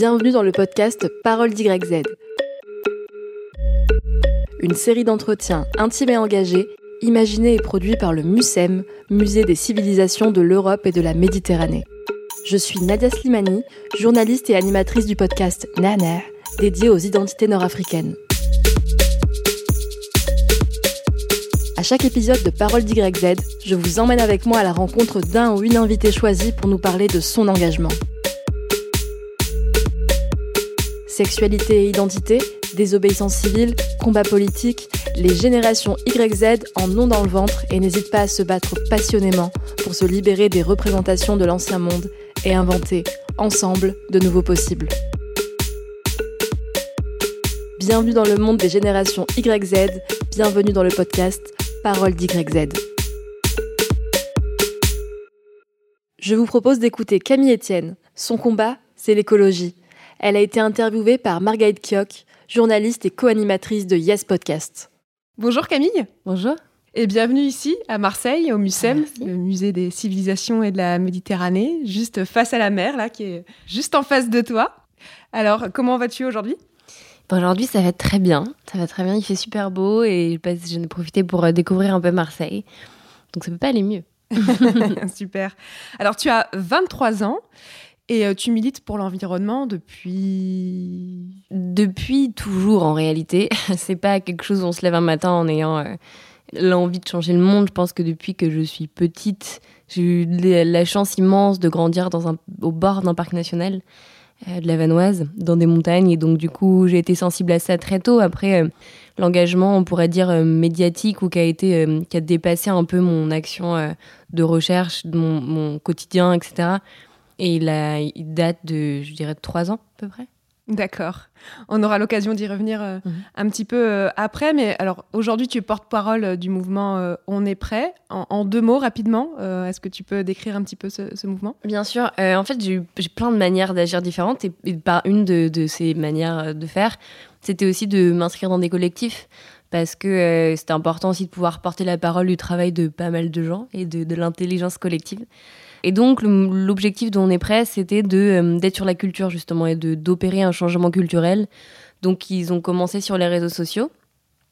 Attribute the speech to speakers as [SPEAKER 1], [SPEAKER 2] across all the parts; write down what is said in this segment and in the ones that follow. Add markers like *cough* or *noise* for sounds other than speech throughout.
[SPEAKER 1] Bienvenue dans le podcast Parole d'YZ. Une série d'entretiens intimes et engagés, imaginés et produits par le MUSEM, Musée des civilisations de l'Europe et de la Méditerranée. Je suis Nadia Slimani, journaliste et animatrice du podcast Naner, dédié aux identités nord-africaines. À chaque épisode de Parole d'YZ, je vous emmène avec moi à la rencontre d'un ou une invitée choisie pour nous parler de son engagement. Sexualité et identité, désobéissance civile, combat politique, les générations YZ en ont dans le ventre et n'hésitent pas à se battre passionnément pour se libérer des représentations de l'ancien monde et inventer, ensemble, de nouveaux possibles. Bienvenue dans le monde des générations YZ, bienvenue dans le podcast Parole d'YZ. Je vous propose d'écouter Camille Etienne. Son combat, c'est l'écologie. Elle a été interviewée par Margaret Kioch, journaliste et co-animatrice de Yes Podcast.
[SPEAKER 2] Bonjour Camille.
[SPEAKER 1] Bonjour.
[SPEAKER 2] Et bienvenue ici à Marseille, au MUSEM, le musée des civilisations et de la Méditerranée, juste face à la mer, là, qui est juste en face de toi. Alors, comment vas-tu aujourd'hui?
[SPEAKER 3] Aujourd'hui, ça va très bien. Ça va très bien. Il fait super beau et je ai profité pour euh, découvrir un peu Marseille. Donc, ça peut pas aller mieux. *laughs*
[SPEAKER 2] super. Alors, tu as 23 ans et euh, tu milites pour l'environnement depuis.
[SPEAKER 3] Depuis toujours, en réalité. *laughs* C'est pas quelque chose où on se lève un matin en ayant euh, l'envie de changer le monde. Je pense que depuis que je suis petite, j'ai eu la chance immense de grandir dans un, au bord d'un parc national. Euh, de la Vanoise, dans des montagnes. Et donc, du coup, j'ai été sensible à ça très tôt. Après, l'engagement, on pourrait dire médiatique ou qui a, été, qui a dépassé un peu mon action de recherche, mon, quotidien, etc. Et il, a, il date de, je dirais, trois ans à peu près.
[SPEAKER 2] D'accord. On aura l'occasion d'y revenir euh, mhm. un petit peu euh, après. Mais alors, aujourd'hui, tu es porte-parole euh, du mouvement On est prêt. En, deux mots, rapidement, est-ce que tu peux décrire un petit peu ce, mouvement?
[SPEAKER 3] Bien sûr. en fait, j'ai plein de manières d'agir différentes. Et, par une de, ces manières de faire, c'était aussi de m'inscrire dans des collectifs. Parce que c'était important aussi de pouvoir porter la parole du travail de pas mal de gens et de l'intelligence collective. Et donc, l'objectif dont on est prêt, c'était euh, d'être sur la culture, justement, et d'opérer un changement culturel. Donc, ils ont commencé sur les réseaux sociaux,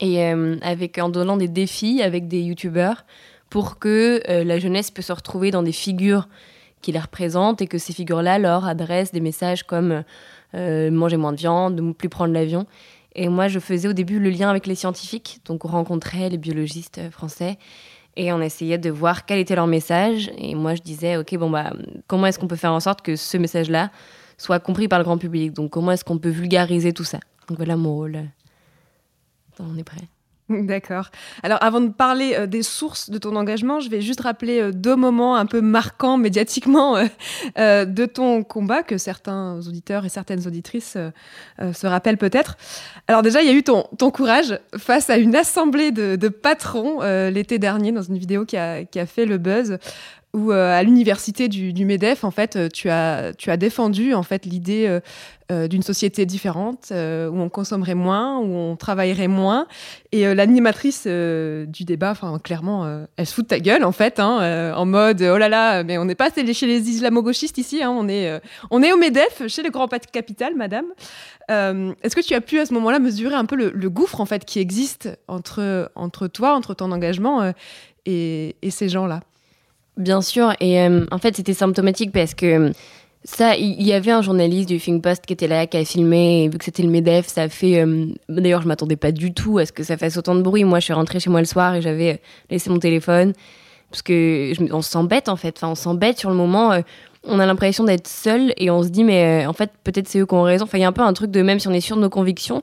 [SPEAKER 3] et euh, avec, en donnant des défis avec des youtubeurs pour que euh, la jeunesse puisse se retrouver dans des figures qui les représentent et que ces figures-là leur adressent des messages comme manger moins de viande, ne plus prendre l'avion. Et moi, je faisais au début le lien avec les scientifiques, donc on rencontrait les biologistes français et on essayait de voir quel était leur message. Et moi, je disais, OK, bon, bah, comment est-ce qu'on peut faire en sorte que ce message-là soit compris par le grand public? Donc, comment est-ce qu'on peut vulgariser tout ça? Donc, voilà mon rôle. On est prêt. *laughs*
[SPEAKER 2] D'accord. Alors avant de parler euh, des sources de ton engagement, je vais juste rappeler euh, deux moments un peu marquants médiatiquement euh, *laughs* de ton combat que certains auditeurs et certaines auditrices se rappellent peut-être. Alors déjà, il y a eu ton, courage face à une assemblée de, de patrons l'été dernier dans une vidéo qui a, qui a fait le buzz où à l'université du, MEDEF, en fait, tu as, tu as défendu en fait l'idée euh, d'une société différente, euh, où on consommerait moins, où on travaillerait moins. Et euh, l'animatrice du débat, enfin clairement, elle se fout de ta gueule en fait, hein, en mode oh là là, mais on n'est pas chez les islamo-gauchistes ici, hein, on est on est au Medef, chez le grand capital, madame. Est-ce que tu as pu à ce moment-là mesurer un peu le, gouffre en fait qui existe entre entre toi, entre ton engagement et ces gens-là?
[SPEAKER 3] Bien sûr, et en fait c'était symptomatique parce que ça, il y, avait un journaliste du Think Post qui était là, qui a filmé, et vu que c'était le MEDEF, ça a fait... Euh, d'ailleurs, je m'attendais pas du tout à ce que ça fasse autant de bruit. Moi, je suis rentrée chez moi le soir et j'avais laissé mon téléphone, parce que on s'embête, en fait. Enfin, on s'embête sur le moment. Euh, on a l'impression d'être seul, et on se dit, mais euh, en fait, peut-être c'est eux qui ont raison. Enfin, il y a un peu un truc de, même si on est sûr de nos convictions,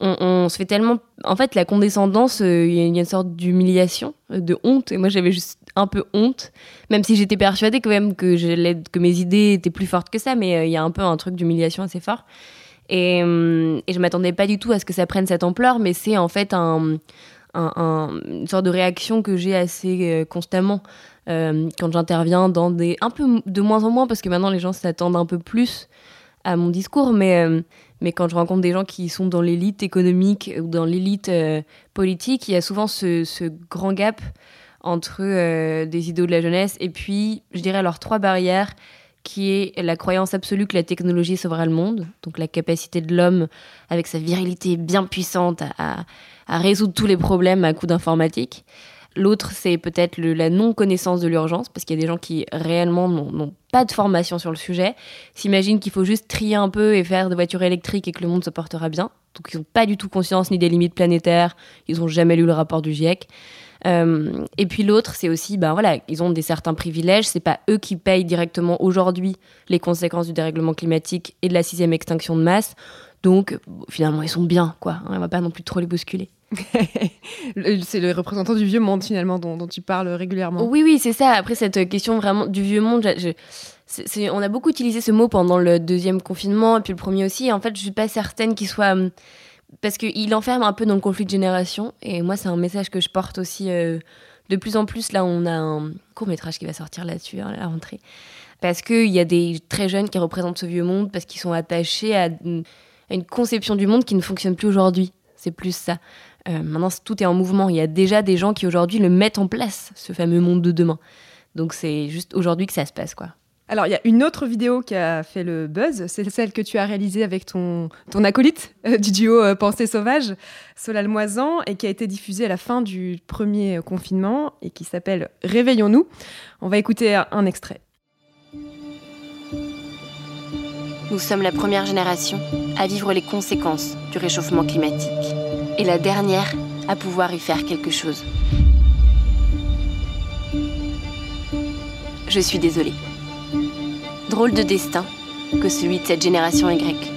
[SPEAKER 3] on, se fait tellement. En fait, la condescendance, euh, il y, a une sorte d'humiliation, euh, de honte. Et moi, j'avais juste un peu honte, même si j'étais persuadée quand même que, mes idées étaient plus fortes que ça, mais euh, il y a un peu un truc d'humiliation assez fort. Et, hum, et je m'attendais pas du tout à ce que ça prenne cette ampleur, mais c'est en fait un, une sorte de réaction que j'ai assez constamment quand j'interviens dans des. un peu de moins en moins, parce que maintenant les gens s'attendent un peu plus à mon discours, mais mais quand je rencontre des gens qui sont dans l'élite économique ou dans l'élite euh, politique, il y a souvent ce, grand gap entre euh, des idéaux de la jeunesse et puis, je dirais, leurs trois barrières qui est la croyance absolue que la technologie sauvera le monde, donc la capacité de l'homme, avec sa virilité bien puissante, à résoudre tous les problèmes à coup d'informatique. L'autre, c'est peut-être la non-connaissance de l'urgence, parce qu'il y a des gens qui réellement n'ont pas de formation sur le sujet, s'imaginent qu'il faut juste trier un peu et faire des voitures électriques et que le monde se portera bien. Donc ils n'ont pas du tout conscience ni des limites planétaires, ils n'ont jamais lu le rapport du GIEC. Euh, et puis l'autre, c'est aussi, ben voilà, ils ont des certains privilèges. C'est pas eux qui payent directement aujourd'hui les conséquences du dérèglement climatique et de la sixième extinction de masse. Donc finalement, ils sont bien, quoi. On va pas non plus trop les bousculer. *laughs*
[SPEAKER 2] c'est le représentant du vieux monde finalement dont, tu parles régulièrement.
[SPEAKER 3] Oui, oui, c'est ça. Après cette question vraiment du vieux monde, on a beaucoup utilisé ce mot pendant le deuxième confinement et puis le premier aussi. en fait, je suis pas certaine qu'il soit hum, parce qu'il enferme un peu dans le conflit de génération. Et moi, c'est un message que je porte aussi euh, de plus en plus. Là, on a un court métrage qui va sortir là-dessus hein, à la rentrée. Parce qu'il y a des très jeunes qui représentent ce vieux monde, parce qu'ils sont attachés à une, conception du monde qui ne fonctionne plus aujourd'hui. C'est plus ça. Euh, maintenant, tout est en mouvement. Il y a déjà des gens qui aujourd'hui le mettent en place, ce fameux monde de demain. Donc c'est juste aujourd'hui que ça se passe, quoi.
[SPEAKER 2] Alors, il y a une autre vidéo qui a fait le buzz, c'est celle que tu as réalisée avec ton, ton acolyte *laughs* euh, du duo euh, Pensée Sauvage, Solal Moisan, et qui a été diffusée à la fin du premier confinement et qui s'appelle Réveillons-nous. On va écouter un extrait.
[SPEAKER 4] Nous sommes la première génération à vivre les conséquences du réchauffement climatique et la dernière à pouvoir y faire quelque chose. Je suis désolée. Drôle de destin que celui de cette génération Y.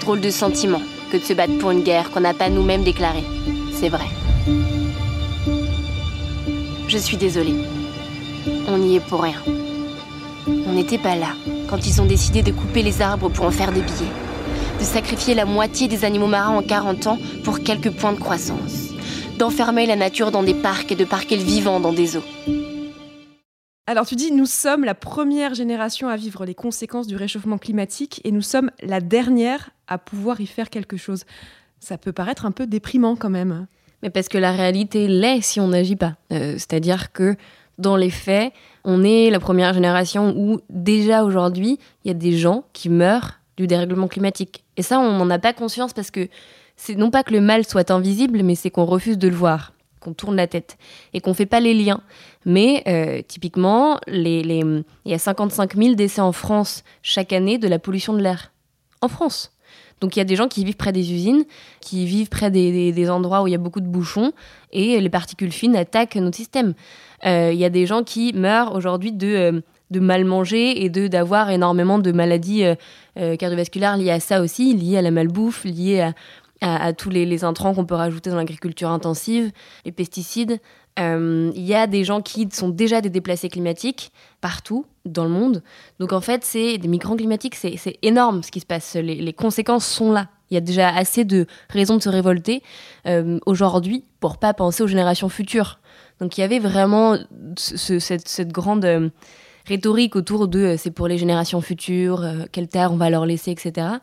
[SPEAKER 4] Drôle de sentiment que de se battre pour une guerre qu'on n'a pas nous-mêmes déclarée. C'est vrai. Je suis désolée. On n'y est pour rien. On n'était pas là quand ils ont décidé de couper les arbres pour en faire des billets, de sacrifier la moitié des animaux marins en 40 ans pour quelques points de croissance, d'enfermer la nature dans des parcs et de parquer le vivant dans des eaux.
[SPEAKER 2] Alors tu dis, nous sommes la première génération à vivre les conséquences du réchauffement climatique et nous sommes la dernière à pouvoir y faire quelque chose. Ça peut paraître un peu déprimant quand même.
[SPEAKER 3] Mais parce que la réalité l'est si on n'agit pas. Euh, c'est-à-dire que dans les faits, on est la première génération où déjà aujourd'hui, il y a des gens qui meurent du dérèglement climatique. Et ça, on n'en a pas conscience parce que c'est non pas que le mal soit invisible, mais c'est qu'on refuse de le voir qu'on tourne la tête et qu'on fait pas les liens. Mais euh, typiquement, il y a 55 000 décès en France chaque année de la pollution de l'air. En France. Donc il y a des gens qui vivent près des usines, qui vivent près des, endroits où il y a beaucoup de bouchons, et les particules fines attaquent notre système. Euh, il y a des gens qui meurent aujourd'hui de, euh, de mal manger et de d'avoir énormément de maladies cardiovasculaires liées à ça aussi, liées à la malbouffe, liées à, tous les, intrants qu'on peut rajouter dans l'agriculture intensive, les pesticides. Euh, il y a des gens qui sont déjà des déplacés climatiques partout dans le monde. Donc en fait, c'est des migrants climatiques, c'est énorme ce qui se passe. Les, conséquences sont là. Il y a déjà assez de raisons de se révolter euh, aujourd'hui pour pas penser aux générations futures. Donc il y avait vraiment cette, grande euh, rhétorique autour de c'est pour les générations futures, quelle terre on va leur laisser, etc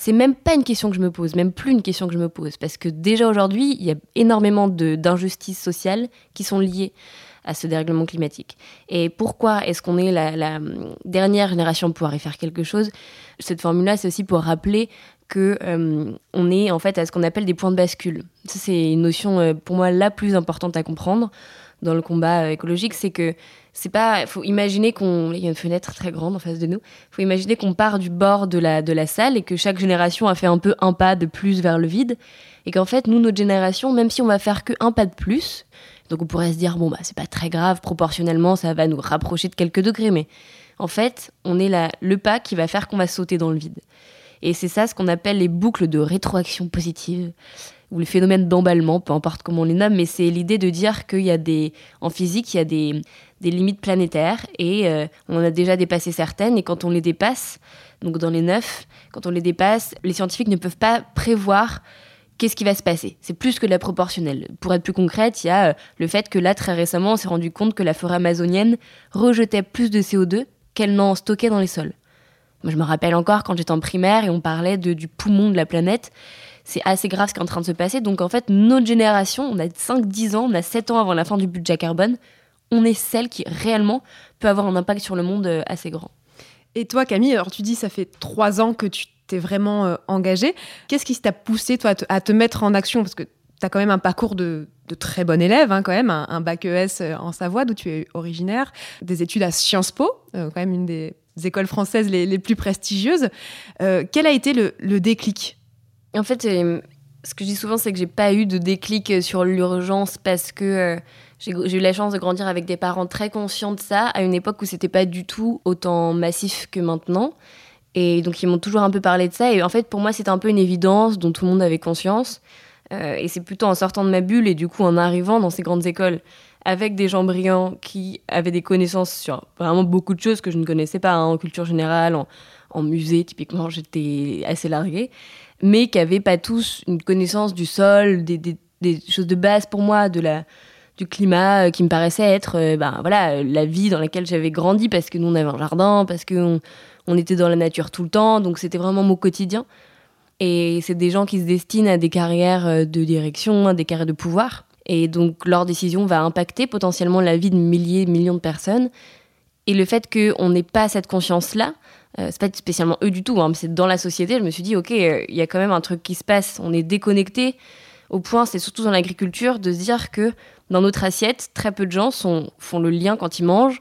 [SPEAKER 3] c'est même pas une question que je me pose, même plus une question que je me pose, parce que déjà aujourd'hui, il y a énormément d'injustices sociales qui sont liées à ce dérèglement climatique. Et pourquoi est-ce qu'on est la, dernière génération à pouvoir y faire quelque chose? Cette formule-là, c'est aussi pour rappeler que euh, on est en fait à ce qu'on appelle des points de bascule. Ça, c'est une notion euh, pour moi la plus importante à comprendre dans le combat euh, écologique, c'est que c'est pas. Faut imaginer qu'on. Il y a une fenêtre très grande en face de nous. Faut imaginer qu'on part du bord de la, de la salle et que chaque génération a fait un peu un pas de plus vers le vide. Et qu'en fait, nous, notre génération, même si on va faire que un pas de plus, donc on pourrait se dire, bon, bah, c'est pas très grave, proportionnellement, ça va nous rapprocher de quelques degrés. Mais en fait, on est là, le pas qui va faire qu'on va sauter dans le vide. Et c'est ça ce qu'on appelle les boucles de rétroaction positive ou le phénomène d'emballement, peu importe comment on les nomme, mais c'est l'idée de dire qu'il y a des, en physique, il y a des, des limites planétaires et euh, on a déjà dépassé certaines et quand on les dépasse, donc dans les neuf, quand on les dépasse, les scientifiques ne peuvent pas prévoir qu'est-ce qui va se passer. C'est plus que la proportionnelle. Pour être plus concrète, il y a euh, le fait que là, très récemment, on s'est rendu compte que la forêt amazonienne rejetait plus de CO2 qu'elle n'en stockait dans les sols. Moi, je me rappelle encore quand j'étais en primaire et on parlait de, du poumon de la planète. C'est assez grave ce qui est en train de se passer. Donc, en fait, notre génération, on a 5-10 ans, on a 7 ans avant la fin du budget carbone on est celle qui réellement peut avoir un impact sur le monde euh, assez grand.
[SPEAKER 2] Et toi, Camille, alors tu dis ça fait trois ans que tu t'es vraiment euh, engagée. Qu'est-ce qui t'a poussé, toi, à te, mettre en action? Parce que tu as quand même un parcours de, très bon élève, hein, quand même, un, bac ES euh, en Savoie, d'où tu es originaire, des études à Sciences Po, euh, quand même une des écoles françaises les, plus prestigieuses. quel a été le, déclic?
[SPEAKER 3] En fait, ce que je dis souvent, c'est que j'ai pas eu de déclic sur l'urgence parce que j'ai eu la chance de grandir avec des parents très conscients de ça, à une époque où c'était pas du tout autant massif que maintenant. Et donc, ils m'ont toujours un peu parlé de ça. Et en fait, pour moi, c'était un peu une évidence dont tout le monde avait conscience. Euh, et c'est plutôt en sortant de ma bulle et du coup en arrivant dans ces grandes écoles avec des gens brillants qui avaient des connaissances sur vraiment beaucoup de choses que je ne connaissais pas hein, en culture générale, en, musée, typiquement, j'étais assez larguée, mais qui n'avaient pas tous une connaissance du sol, des, des, choses de base pour moi, de la, du climat euh, qui me paraissait être euh, ben, voilà, la vie dans laquelle j'avais grandi parce que nous on avait un jardin, parce qu'on on était dans la nature tout le temps, donc c'était vraiment mon quotidien. Et c'est des gens qui se destinent à des carrières euh, de direction, à des carrières de pouvoir. Et donc leur décision va impacter potentiellement la vie de milliers, millions de personnes. Et le fait qu'on n'ait pas cette conscience-là, c'est pas spécialement eux du tout, hein, mais c'est dans la société, je me suis dit, ok, il y a quand même un truc qui se passe, on est déconnecté au point, c'est surtout dans l'agriculture, de se dire que dans notre assiette, très peu de gens font le lien quand ils mangent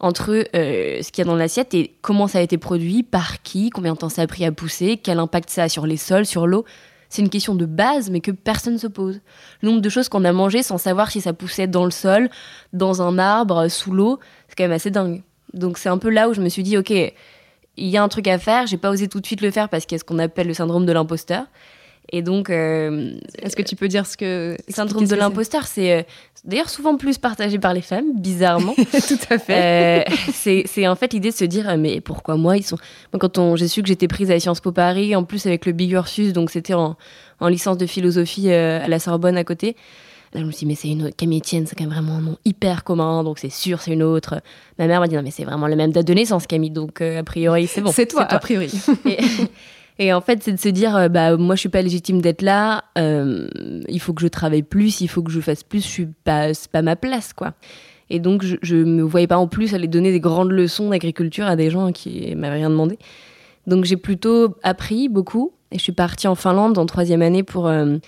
[SPEAKER 3] entre euh, ce qu'il y a dans l'assiette et comment ça a été produit, par qui, combien de temps ça a pris à pousser, quel impact ça a sur les sols, sur l'eau. C'est une question de base, mais que personne ne se pose. Le nombre de choses qu'on a mangées sans savoir si ça poussait dans le sol, dans un arbre, sous l'eau, c'est quand même assez dingue. Donc c'est un peu là où je me suis dit, ok, il y a un truc à faire. J'ai pas osé tout de suite le faire parce qu'il y a ce qu'on appelle le syndrome de l'imposteur. Et donc, euh,
[SPEAKER 2] est-ce que tu peux dire ce que
[SPEAKER 3] syndrome de l'imposteur, c'est euh, d'ailleurs souvent plus partagé par les femmes, bizarrement. *laughs*
[SPEAKER 2] Tout à fait.
[SPEAKER 3] Euh, *laughs* c'est en fait l'idée de se dire mais pourquoi moi ils sont. quand j'ai su que j'étais prise à Sciences Po Paris, en plus avec le Big Ursus, donc c'était en, en, licence de philosophie à la Sorbonne à côté. Là, je me suis dit, mais c'est une autre. Camille Etienne, c'est quand même vraiment un nom hyper commun, donc c'est sûr, c'est une autre. Ma mère m'a dit, non, mais c'est vraiment la même date de naissance, Camille, donc a priori, c'est bon.
[SPEAKER 2] C'est toi, a priori.
[SPEAKER 3] Et *laughs* en fait, c'est de se dire, euh, bah, moi, je suis pas légitime d'être là. Euh, il faut que je travaille plus, il faut que je fasse plus. Je suis pas, c'est pas ma place, quoi. Et donc, je, je me voyais pas en plus aller donner des grandes leçons d'agriculture à des gens qui m'avaient rien demandé. Donc, j'ai plutôt appris beaucoup. Et je suis partie en Finlande en troisième année pour euh,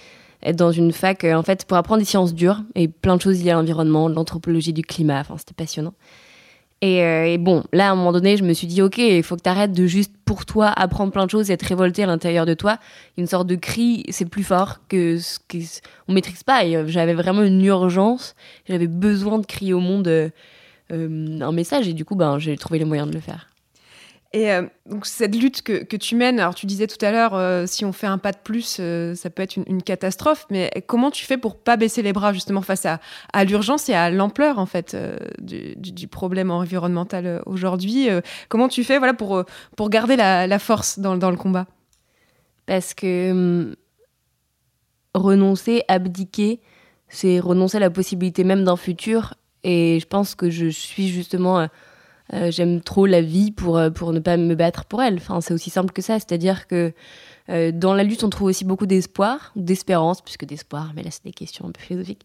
[SPEAKER 3] être dans une fac, en fait, pour apprendre des sciences dures et plein de choses liées à l'environnement, l'anthropologie du climat. Enfin, c'était passionnant. Euh, et, bon, là, à un moment donné, je me suis dit, ok, il faut que tu arrêtes de juste pour toi apprendre plein de choses et être révolté à l'intérieur de toi. Une sorte de cri, c'est plus fort que ce qu'on maîtrise pas. Et euh, j'avais vraiment une urgence, j'avais besoin de crier au monde euh, un message et du coup, ben, j'ai trouvé les moyens de le faire.
[SPEAKER 2] Et euh, donc cette lutte que, tu mènes, alors tu disais tout à l'heure, euh, si on fait un pas de plus, euh, ça peut être une, catastrophe, mais comment tu fais pour pas baisser les bras justement face à, l'urgence et à l'ampleur en fait du, problème environnemental aujourd'hui Comment tu fais voilà, pour, pour garder la, force dans, le combat?
[SPEAKER 3] Parce que hum, renoncer, abdiquer, c'est renoncer à la possibilité même d'un futur, et je pense que je suis justement euh, j'aime trop la vie pour, euh, pour ne pas me battre pour elle. Enfin, c'est aussi simple que ça. C'est-à-dire que euh, dans la lutte, on trouve aussi beaucoup d'espoir, d'espérance, puisque d'espoir, mais là, c'est des questions un peu philosophiques.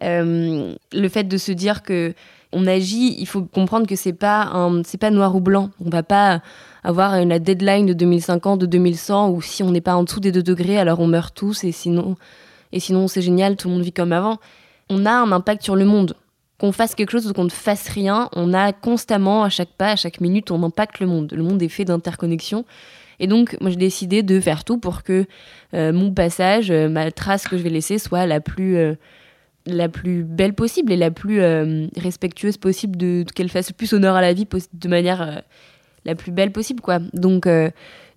[SPEAKER 3] le fait de se dire que on agit, il faut comprendre que c'est pas c'est pas noir ou blanc. On va pas avoir une deadline de 2050, de 2100, ou si on n'est pas en dessous des 2 degrés, alors on meurt tous, et sinon, et sinon c'est génial, tout le monde vit comme avant. On a un impact sur le monde qu'on fasse quelque chose ou qu'on ne fasse rien, on a constamment, à chaque pas, à chaque minute, on impacte le monde. Le monde est fait d'interconnexions. Et donc, moi, j'ai décidé de faire tout pour que euh, mon passage, euh, ma trace que je vais laisser, soit la plus, euh, la plus belle possible et la plus respectueuse possible, de, qu'elle fasse le plus honneur à la vie de manière la plus belle possible, quoi. Donc,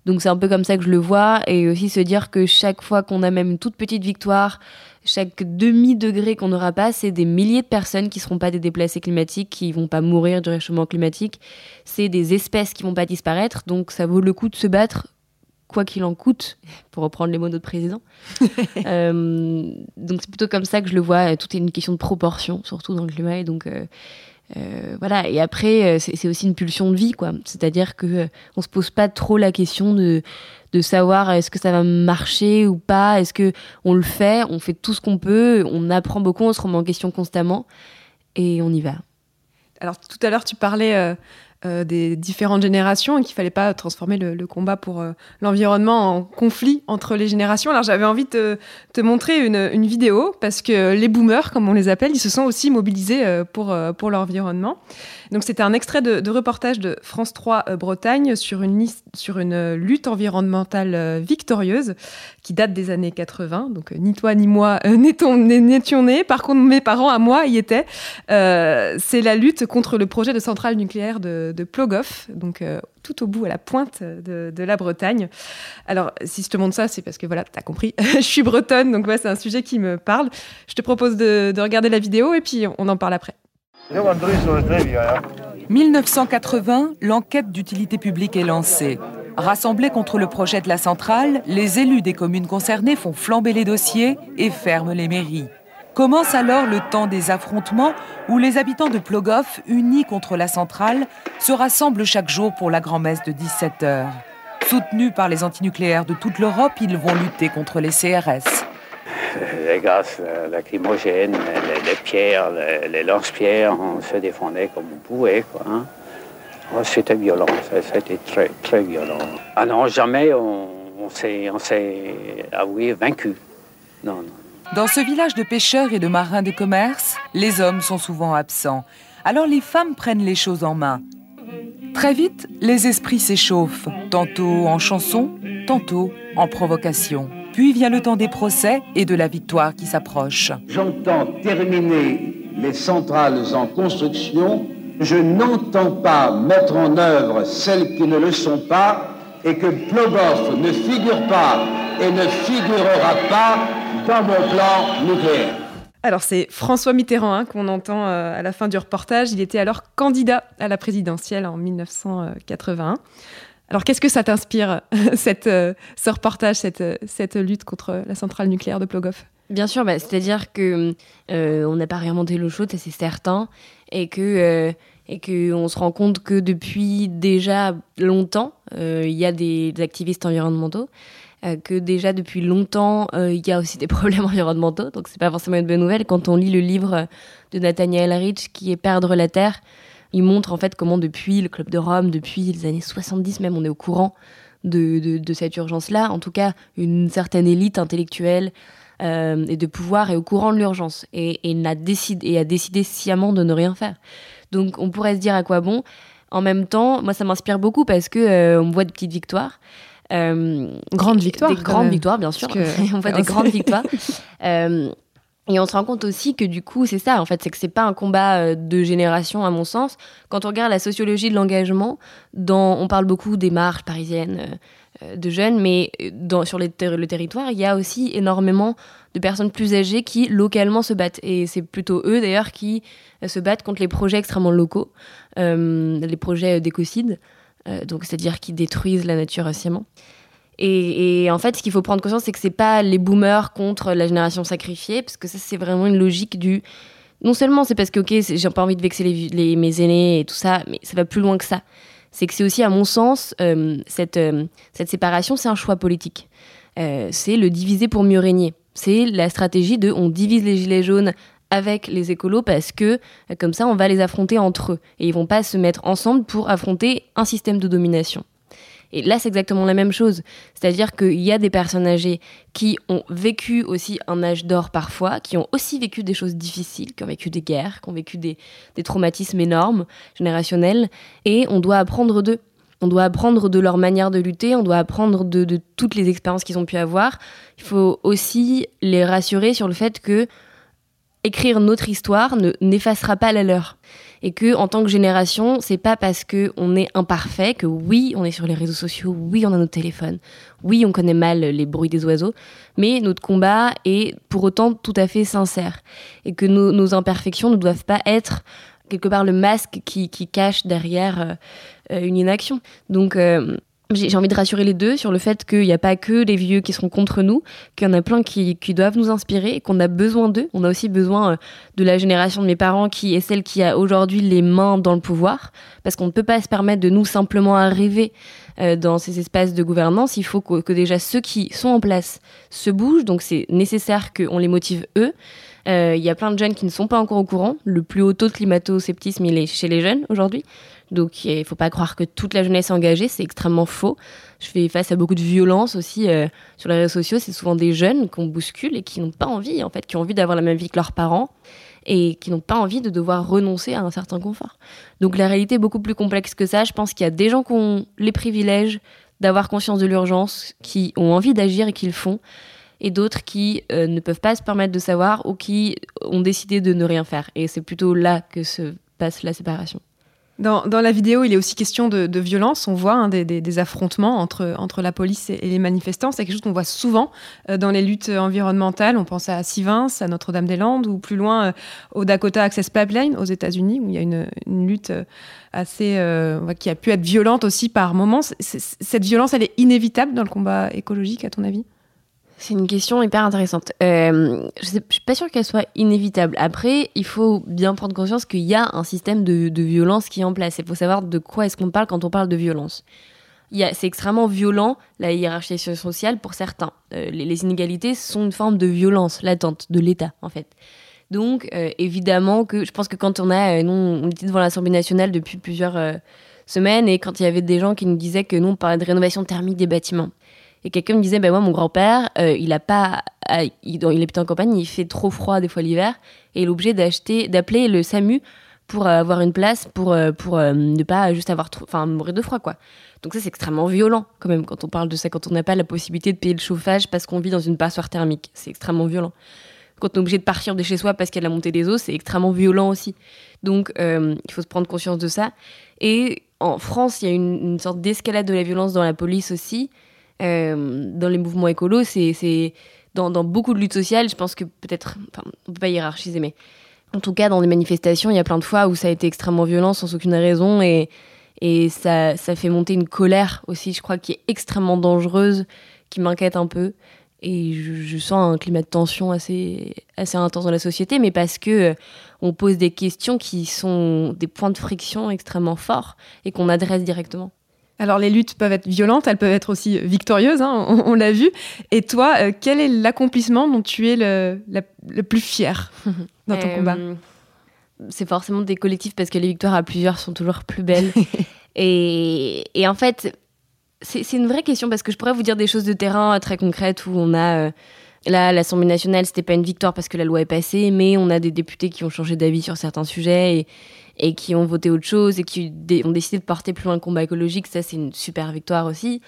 [SPEAKER 3] donc c'est un peu comme ça que je le vois. Et aussi se dire que chaque fois qu'on a même une toute petite victoire, chaque demi-degré qu'on n'aura pas, c'est des milliers de personnes qui ne seront pas des déplacés climatiques, qui vont pas mourir du réchauffement climatique. C'est des espèces qui vont pas disparaître. Donc ça vaut le coup de se battre, quoi qu'il en coûte, *laughs* pour reprendre les mots de notre président. *laughs* Euh, donc c'est plutôt comme ça que je le vois. Tout est une question de proportion, surtout dans le climat. Et donc euh, euh, voilà. Et après, c'est aussi une pulsion de vie, quoi. C'est-à-dire que on se pose pas trop la question de de savoir est-ce que ça va marcher ou pas, est-ce que on le fait, on fait tout ce qu'on peut, on apprend beaucoup, on se remet en question constamment et on y va.
[SPEAKER 2] Alors tout à l'heure tu parlais euh, euh, des différentes générations et qu'il fallait pas transformer le, combat pour euh, l'environnement en conflit entre les générations. Alors j'avais envie de te, montrer une, vidéo parce que les boomers, comme on les appelle, ils se sont aussi mobilisés pour, pour l'environnement. Donc c'était un extrait de, reportage de France 3 Bretagne sur une, sur une lutte environnementale victorieuse qui date des années 80. Donc ni toi ni moi *laughs* n'étions nés. Par contre, mes parents à moi y étaient. C'est la lutte contre le projet de centrale nucléaire de, de Plogoff, donc euh, tout au bout, à la pointe de, la Bretagne. Alors, si je te montre ça, c'est parce que voilà, tu as compris, *laughs* je suis bretonne, donc ouais, c'est un sujet qui me parle. Je te propose de, regarder la vidéo et puis on en parle après.
[SPEAKER 5] 1980, l'enquête d'utilité publique est lancée. Rassemblés contre le projet de la centrale, les élus des communes concernées font flamber les dossiers et ferment les mairies. Commence alors le temps des affrontements où les habitants de Plogoff, unis contre la centrale, se rassemblent chaque jour pour la grand-messe de 17 heures. Soutenus par les antinucléaires de toute l'Europe, ils vont lutter contre les CRS.
[SPEAKER 6] Les gaz lacrymogènes, les, les pierres, les, lance-pierres, on se défendait comme on pouvait. Hein. Oh, c'était violent, c'était très, très violent. Ah non, jamais on, on s'est avoué vaincu. Non, non.
[SPEAKER 5] Dans ce village de pêcheurs et de marins de commerce, les hommes sont souvent absents. Alors les femmes prennent les choses en main. Très vite, les esprits s'échauffent, tantôt en chanson, tantôt en provocation. Puis vient le temps des procès et de la victoire qui s'approche.
[SPEAKER 7] J'entends terminer les centrales en construction. Je n'entends pas mettre en œuvre celles qui ne le sont pas et que Plogoff ne figure pas et ne figurera pas nucléaire.
[SPEAKER 2] Alors c'est François Mitterrand hein, qu'on entend euh, à la fin du reportage. Il était alors candidat à la présidentielle en 1981. Alors qu'est-ce que ça t'inspire, *laughs* cette, euh, ce reportage, cette, cette lutte contre la centrale nucléaire de Plogoff?
[SPEAKER 3] Bien sûr, bah, c'est-à-dire que euh, on n'a pas réinventé l'eau chaude, c'est certain, et que et qu'on se rend compte que depuis déjà longtemps, il y a des activistes environnementaux euh, que déjà depuis longtemps, euh, il y a aussi des *laughs* problèmes environnementaux, donc c'est pas forcément une bonne nouvelle. Quand on lit le livre de Nathaniel Rich, qui est Perdre la Terre, il montre en fait comment depuis le Club de Rome, depuis les années 70 même, on est au courant de, de, cette urgence-là. En tout cas, une certaine élite intellectuelle euh, et de pouvoir est au courant de l'urgence et, a décidé, sciemment de ne rien faire. Donc on pourrait se dire à quoi bon. En même temps, moi ça m'inspire beaucoup parce que on voit de petites victoires.
[SPEAKER 2] Euh, grande victoire.
[SPEAKER 3] Des grandes victoires, bien sûr. *laughs* on voit des grandes victoires. *laughs* Euh, et on se rend compte aussi que du coup, c'est ça, en fait, c'est que c'est pas un combat euh, de génération, à mon sens. Quand on regarde la sociologie de l'engagement, on parle beaucoup des marches parisiennes de jeunes, mais dans, sur les le territoire, il y a aussi énormément de personnes plus âgées qui localement se battent. Et c'est plutôt eux, d'ailleurs, qui se battent contre les projets extrêmement locaux, les projets d'écocide. Euh, donc c'est-à-dire qui détruisent la nature sciemment. Et, en fait, ce qu'il faut prendre conscience, c'est que c'est pas les boomers contre la génération sacrifiée, parce que ça, c'est vraiment une logique du. Non seulement c'est parce que, ok, j'ai pas envie de vexer les, mes aînés et tout ça, mais ça va plus loin que ça. C'est que c'est aussi, à mon sens, euh, cette, euh, cette séparation, c'est un choix politique. c'est le diviser pour mieux régner. C'est la stratégie de on divise les gilets jaunes avec les écolos parce que comme ça on va les affronter entre eux et ils vont pas se mettre ensemble pour affronter un système de domination. Et là, c'est exactement la même chose. C'est-à-dire qu'il y a des personnes âgées qui ont vécu aussi un âge d'or parfois, qui ont aussi vécu des choses difficiles, qui ont vécu des guerres, qui ont vécu des, traumatismes énormes, générationnels, et on doit apprendre d'eux. On doit apprendre de leur manière de lutter, on doit apprendre de, de toutes les expériences qu'ils ont pu avoir. Il faut aussi les rassurer sur le fait que écrire notre histoire ne n'effacera pas la leur. Et que en tant que génération c'est pas parce que on est imparfait que oui on est sur les réseaux sociaux oui on a notre téléphone oui on connaît mal les bruits des oiseaux mais notre combat est pour autant tout à fait sincère. Et que nos, imperfections ne doivent pas être quelque part le masque qui, cache derrière euh, une inaction. Donc euh, j'ai envie de rassurer les deux sur le fait qu'il n'y a pas que les vieux qui seront contre nous, qu'il y en a plein qui, doivent nous inspirer et qu'on a besoin d'eux. On a aussi besoin euh, de la génération de mes parents qui est celle qui a aujourd'hui les mains dans le pouvoir, parce qu'on ne peut pas se permettre de nous simplement arriver euh, dans ces espaces de gouvernance. Il faut que, déjà ceux qui sont en place se bougent, donc c'est nécessaire qu'on les motive eux. Il y a plein de jeunes qui ne sont pas encore au courant. Le plus haut taux de climato-sceptisme, il est chez les jeunes aujourd'hui. Donc il ne faut pas croire que toute la jeunesse est engagée, c'est extrêmement faux. Je fais face à beaucoup de violence aussi sur les réseaux sociaux. C'est souvent des jeunes qu'on bouscule et qui n'ont pas envie, en fait, qui ont envie d'avoir la même vie que leurs parents et qui n'ont pas envie de devoir renoncer à un certain confort. Donc la réalité est beaucoup plus complexe que ça. Je pense qu'il y a des gens qui ont les privilèges d'avoir conscience de l'urgence, qui ont envie d'agir et qui le font, et d'autres qui euh, ne peuvent pas se permettre de savoir ou qui ont décidé de ne rien faire. Et c'est plutôt là que se passe la séparation.
[SPEAKER 2] Dans, la vidéo, il est aussi question de, violence. On voit hein, des, affrontements entre, entre la police et, les manifestants. C'est quelque chose qu'on voit souvent euh, dans les luttes environnementales. On pense à Sivins, à Notre-Dame-des-Landes, ou plus loin euh, au Dakota Access Pipeline aux États-Unis, où il y a une, lutte euh, assez qui a pu être violente aussi par moments. cette violence, elle est inévitable dans le combat écologique, à ton avis?
[SPEAKER 3] C'est une question hyper intéressante. Euh, je ne suis pas sûre qu'elle soit inévitable. Après, il faut bien prendre conscience qu'il y a un système de, violence qui est en place. Il faut savoir de quoi est-ce qu'on parle quand on parle de violence. C'est extrêmement violent, la hiérarchisation sociale, pour certains. Euh, les, inégalités sont une forme de violence latente de l'État, en fait. Donc, euh, évidemment que je pense que quand on a... nous, on était devant l'Assemblée nationale depuis plusieurs semaines, et quand il y avait des gens qui nous disaient que nous, on parlait de rénovation thermique des bâtiments. Et quelqu'un me disait, ben moi, mon grand-père, euh, il a pas, il, il habite en campagne, il fait trop froid des fois l'hiver, et il est obligé d'acheter, d'appeler le SAMU pour euh, avoir une place, pour, euh, pour ne pas juste avoir enfin, mourir de froid, quoi. Donc ça, c'est extrêmement violent, quand même, quand on parle de ça, quand on n'a pas la possibilité de payer le chauffage parce qu'on vit dans une passoire thermique. C'est extrêmement violent. Quand on est obligé de partir de chez soi parce qu'il y a la montée des eaux, c'est extrêmement violent aussi. Donc, il faut se prendre conscience de ça. Et en France, il y a une sorte d'escalade de la violence dans la police aussi. Euh, dans les mouvements écolos, c'est dans, beaucoup de luttes sociales, je pense que peut-être, enfin, on peut pas hiérarchiser, mais en tout cas, dans des manifestations, il y a plein de fois où ça a été extrêmement violent sans aucune raison et, ça, fait monter une colère aussi, je crois, qui est extrêmement dangereuse, qui m'inquiète un peu. Et je, sens un climat de tension assez, assez intense dans la société, mais parce que euh, on pose des questions qui sont des points de friction extrêmement forts et qu'on adresse directement.
[SPEAKER 2] Alors les luttes peuvent être violentes, elles peuvent être aussi victorieuses, hein, on, l'a vu. Et toi, euh, quel est l'accomplissement dont tu es le, le plus fier dans ton combat? euh,
[SPEAKER 3] C'est forcément des collectifs parce que les victoires à plusieurs sont toujours plus belles. *laughs* et, et, en fait, c'est une vraie question parce que je pourrais vous dire des choses de terrain euh, très concrètes où on a... Là, l'Assemblée nationale, c'était pas une victoire parce que la loi est passée, mais on a des députés qui ont changé d'avis sur certains sujets et, et qui ont voté autre chose et qui ont décidé de porter plus loin le combat écologique. Ça, c'est une super victoire aussi.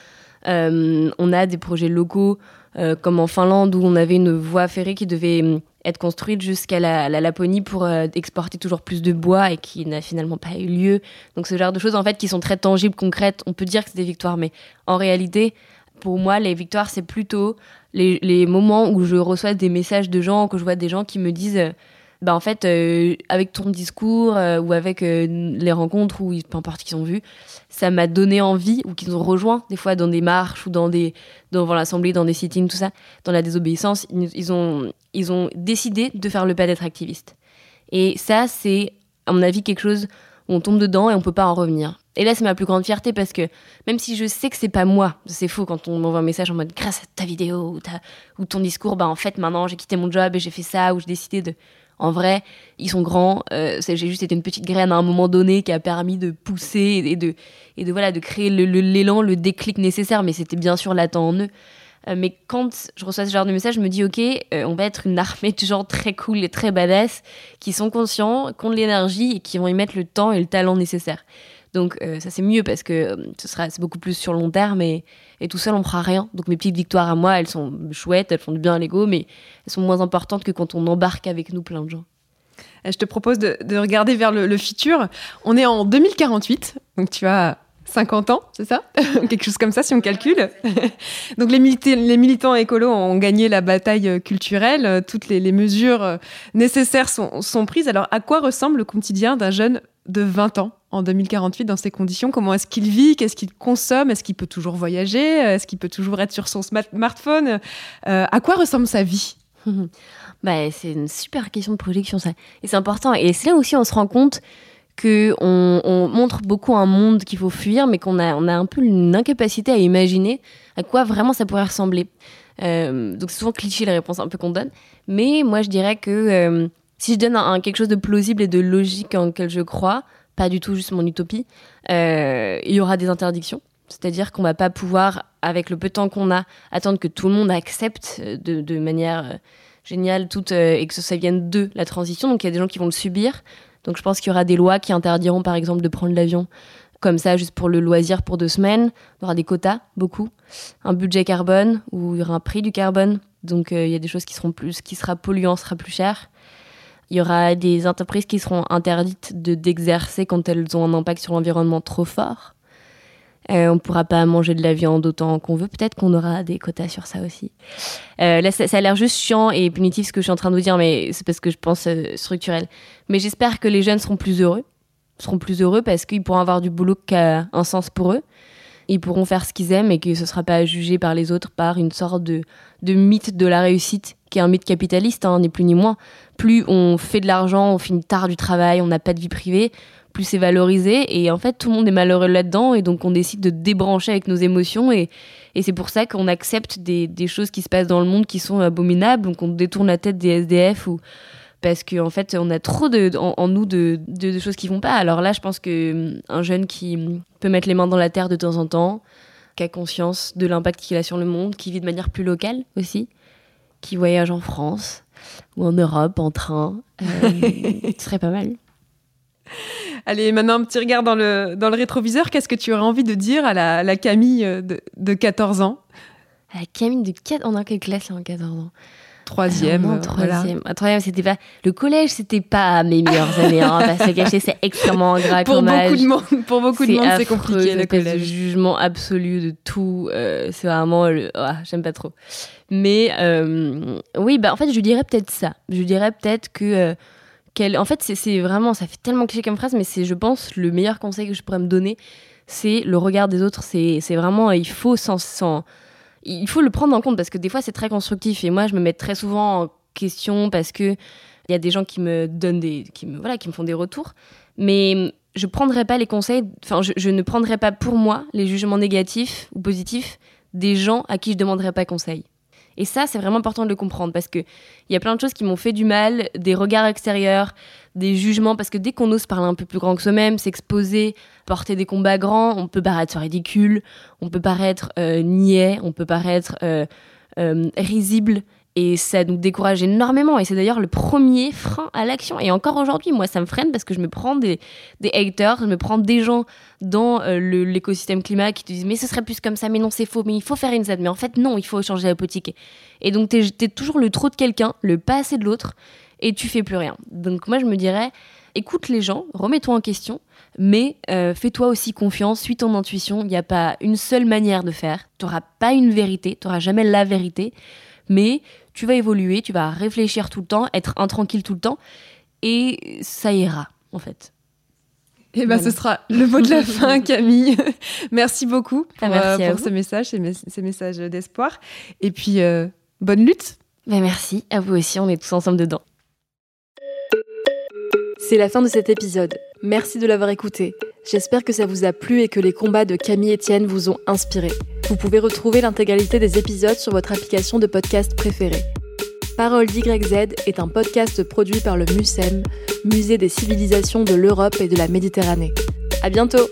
[SPEAKER 3] Euh, on a des projets locaux euh, comme en Finlande où on avait une voie ferrée qui devait hum, être construite jusqu'à la, Laponie pour euh, exporter toujours plus de bois et qui n'a finalement pas eu lieu. Donc ce genre de choses en fait qui sont très tangibles, concrètes. On peut dire que c'est des victoires, mais en réalité, pour moi, les victoires, c'est plutôt les, moments où je reçois des messages de gens, que je vois des gens qui me disent bah en fait, euh, avec ton discours euh, ou avec euh, les rencontres ou peu importe qu'ils ont vu, ça m'a donné envie ou qu'ils ont rejoint des fois dans des marches ou dans des devant l'assemblée, dans des sit-ins, tout ça, dans la désobéissance, ils, ont ils ont décidé de faire le pas d'être activiste. Et ça, c'est à mon avis quelque chose où on tombe dedans et on peut pas en revenir. Et là, c'est ma plus grande fierté parce que même si je sais que c'est pas moi, c'est faux quand on m'envoie un message en mode grâce à ta vidéo ou, ta, ou ton discours, bah en fait maintenant j'ai quitté mon job et j'ai fait ça ou j'ai décidé de en vrai, ils sont grands. Euh, j'ai juste été une petite graine à un moment donné qui a permis de pousser et de, et de, voilà, de créer l'élan, le, le, déclic nécessaire. Mais c'était bien sûr latent en eux. Euh, mais quand je reçois ce genre de message, je me dis, OK, euh, on va être une armée de gens très cool et très badass qui sont conscients, qui ont de l'énergie et qui vont y mettre le temps et le talent nécessaire. Donc euh, ça c'est mieux parce que euh, ce sera c'est beaucoup plus sur long terme et, tout seul on fera rien. Donc mes petites victoires à moi, elles sont chouettes, elles font du bien à l'ego, mais elles sont moins importantes que quand on embarque avec nous plein de gens.
[SPEAKER 2] Je te propose de, de regarder vers le, futur. On est en 2048, donc tu as 50 ans, c'est ça? *laughs* Quelque chose comme ça si on calcule. *laughs* Donc les, militants écolos ont gagné la bataille culturelle, toutes les, mesures nécessaires sont, sont, prises. Alors à quoi ressemble le quotidien d'un jeune de 20 ans? En 2048 dans ces conditions Comment est-ce qu'il vit Qu'est-ce qu'il consomme Est-ce qu'il peut toujours voyager Est-ce qu'il peut toujours être sur son smartphone euh, À quoi ressemble sa vie? *laughs*
[SPEAKER 3] Bah, C'est une super question de projection, ça. Et c'est important. Et c'est là aussi on se rend compte qu'on on montre beaucoup un monde qu'il faut fuir, mais qu'on a, un peu une incapacité à imaginer à quoi vraiment ça pourrait ressembler. Euh, donc c'est souvent cliché la réponse un peu qu'on donne. Mais moi je dirais que euh, si je donne quelque chose de plausible et de logique en lequel je crois, pas du tout juste mon utopie, euh, il y aura des interdictions. C'est-à-dire qu'on va pas pouvoir, avec le peu de temps qu'on a, attendre que tout le monde accepte de, de manière géniale toute, et que ça vienne de la transition. Donc il y a des gens qui vont le subir. Donc je pense qu'il y aura des lois qui interdiront par exemple de prendre l'avion comme ça juste pour le loisir pour deux semaines. Il y aura des quotas, beaucoup. Un budget carbone où il y aura un prix du carbone. Donc euh, il y a des choses qui seront plus, qui sera polluant sera plus cher. Il y aura des entreprises qui seront interdites de d'exercer quand elles ont un impact sur l'environnement trop fort. Euh, on ne pourra pas manger de la viande autant qu'on veut. Peut-être qu'on aura des quotas sur ça aussi. Euh, là, ça, a l'air juste chiant et punitif ce que je suis en train de vous dire, mais c'est parce que je pense structurel. Mais j'espère que les jeunes seront plus heureux seront plus heureux parce qu'ils pourront avoir du boulot qui a un sens pour eux. Ils pourront faire ce qu'ils aiment et que ce ne sera pas jugé par les autres par une sorte de, de mythe de la réussite qui est un mythe capitaliste, hein, ni plus ni moins. Plus on fait de l'argent, on finit tard du travail, on n'a pas de vie privée, plus c'est valorisé. Et en fait, tout le monde est malheureux là-dedans et donc on décide de débrancher avec nos émotions. Et, c'est pour ça qu'on accepte des, choses qui se passent dans le monde qui sont abominables. Donc on détourne la tête des SDF ou parce qu'en en fait on a trop en, nous de, de, choses qui vont pas. Alors là, je pense que hum, un jeune qui hum, peut mettre les mains dans la terre de temps en temps, qui a conscience de l'impact qu'il a sur le monde, qui vit de manière plus locale aussi, qui voyage en France ou en Europe en train, euh, *laughs* ce serait pas mal.
[SPEAKER 2] Allez, maintenant un petit regard dans le, dans le rétroviseur. Qu'est-ce que tu aurais envie de dire à la, Camille euh, de, de 14 ans?
[SPEAKER 3] À la Camille de 14 On a quelle classe en 14 ans
[SPEAKER 2] Troisième.
[SPEAKER 3] Euh, troisième. Ah, troisième, c'était pas. Le collège, c'était pas mes meilleures *laughs* années. Hein, parce que cacher, c'est extrêmement ingrat
[SPEAKER 2] pour beaucoup de monde. Pour beaucoup de monde, c'est compliqué. Le collège.
[SPEAKER 3] jugement absolu de tout. Euh, c'est vraiment. Le... Ah, j'aime pas trop. Mais euh, oui, bah en fait, je dirais peut-être ça. Je dirais peut-être que. qu'elle... En fait, c'est vraiment. Ça fait tellement cliché comme phrase, mais c'est, je pense, le meilleur conseil que je pourrais me donner, c'est le regard des autres. C'est, c'est vraiment. Il faut sans, sans il faut le prendre en compte parce que des fois c'est très constructif. Et moi je me mets très souvent en question parce que il y a des gens qui me donnent des qui me voilà qui me font des retours. Mais je prendrai pas les conseils enfin je, ne prendrai pas pour moi les jugements négatifs ou positifs des gens à qui je demanderai pas conseil. Et ça c'est vraiment important de le comprendre parce que il y a plein de choses qui m'ont fait du mal des regards extérieurs des jugements, parce que dès qu'on ose parler un peu plus grand que soi-même, s'exposer, porter des combats grands, on peut paraître ridicule, on peut paraître euh, niais, on peut paraître euh, euh, risible. Et ça nous décourage énormément. Et c'est d'ailleurs le premier frein à l'action. Et encore aujourd'hui, moi, ça me freine parce que je me prends des, des haters, je me prends des gens dans l'écosystème climat qui te disent Mais ce serait plus comme ça, mais non, c'est faux, mais il faut faire une Z. Mais en fait, non, il faut changer la politique. Et donc, t'es es toujours le trop de quelqu'un, le pas assez de l'autre et tu fais plus rien. Donc moi je me dirais, écoute les gens, remets-toi en question, mais euh, fais-toi aussi confiance, suis ton intuition. Il n'y a pas une seule manière de faire. Tu n'auras pas une vérité, tu n'auras jamais la vérité, mais tu vas évoluer, tu vas réfléchir tout le temps, être intranquille tout le temps, et ça ira en fait.
[SPEAKER 2] Et eh ben, ce sera le mot de la *laughs* fin, Camille. *laughs* merci beaucoup pour,
[SPEAKER 3] ah,
[SPEAKER 2] euh, ce message, ces, messages d'espoir. Et puis, euh, bonne lutte.
[SPEAKER 3] Ben, merci, à vous aussi, on est tous ensemble dedans.
[SPEAKER 1] C'est la fin de cet épisode. Merci de l'avoir écouté. J'espère que ça vous a plu et que les combats de Camille Etienne vous ont inspiré. Vous pouvez retrouver l'intégralité des épisodes sur votre application de podcast préférée. Parole d'YZ est un podcast produit par le MUSEM, Musée des civilisations de l'Europe et de la Méditerranée. À bientôt!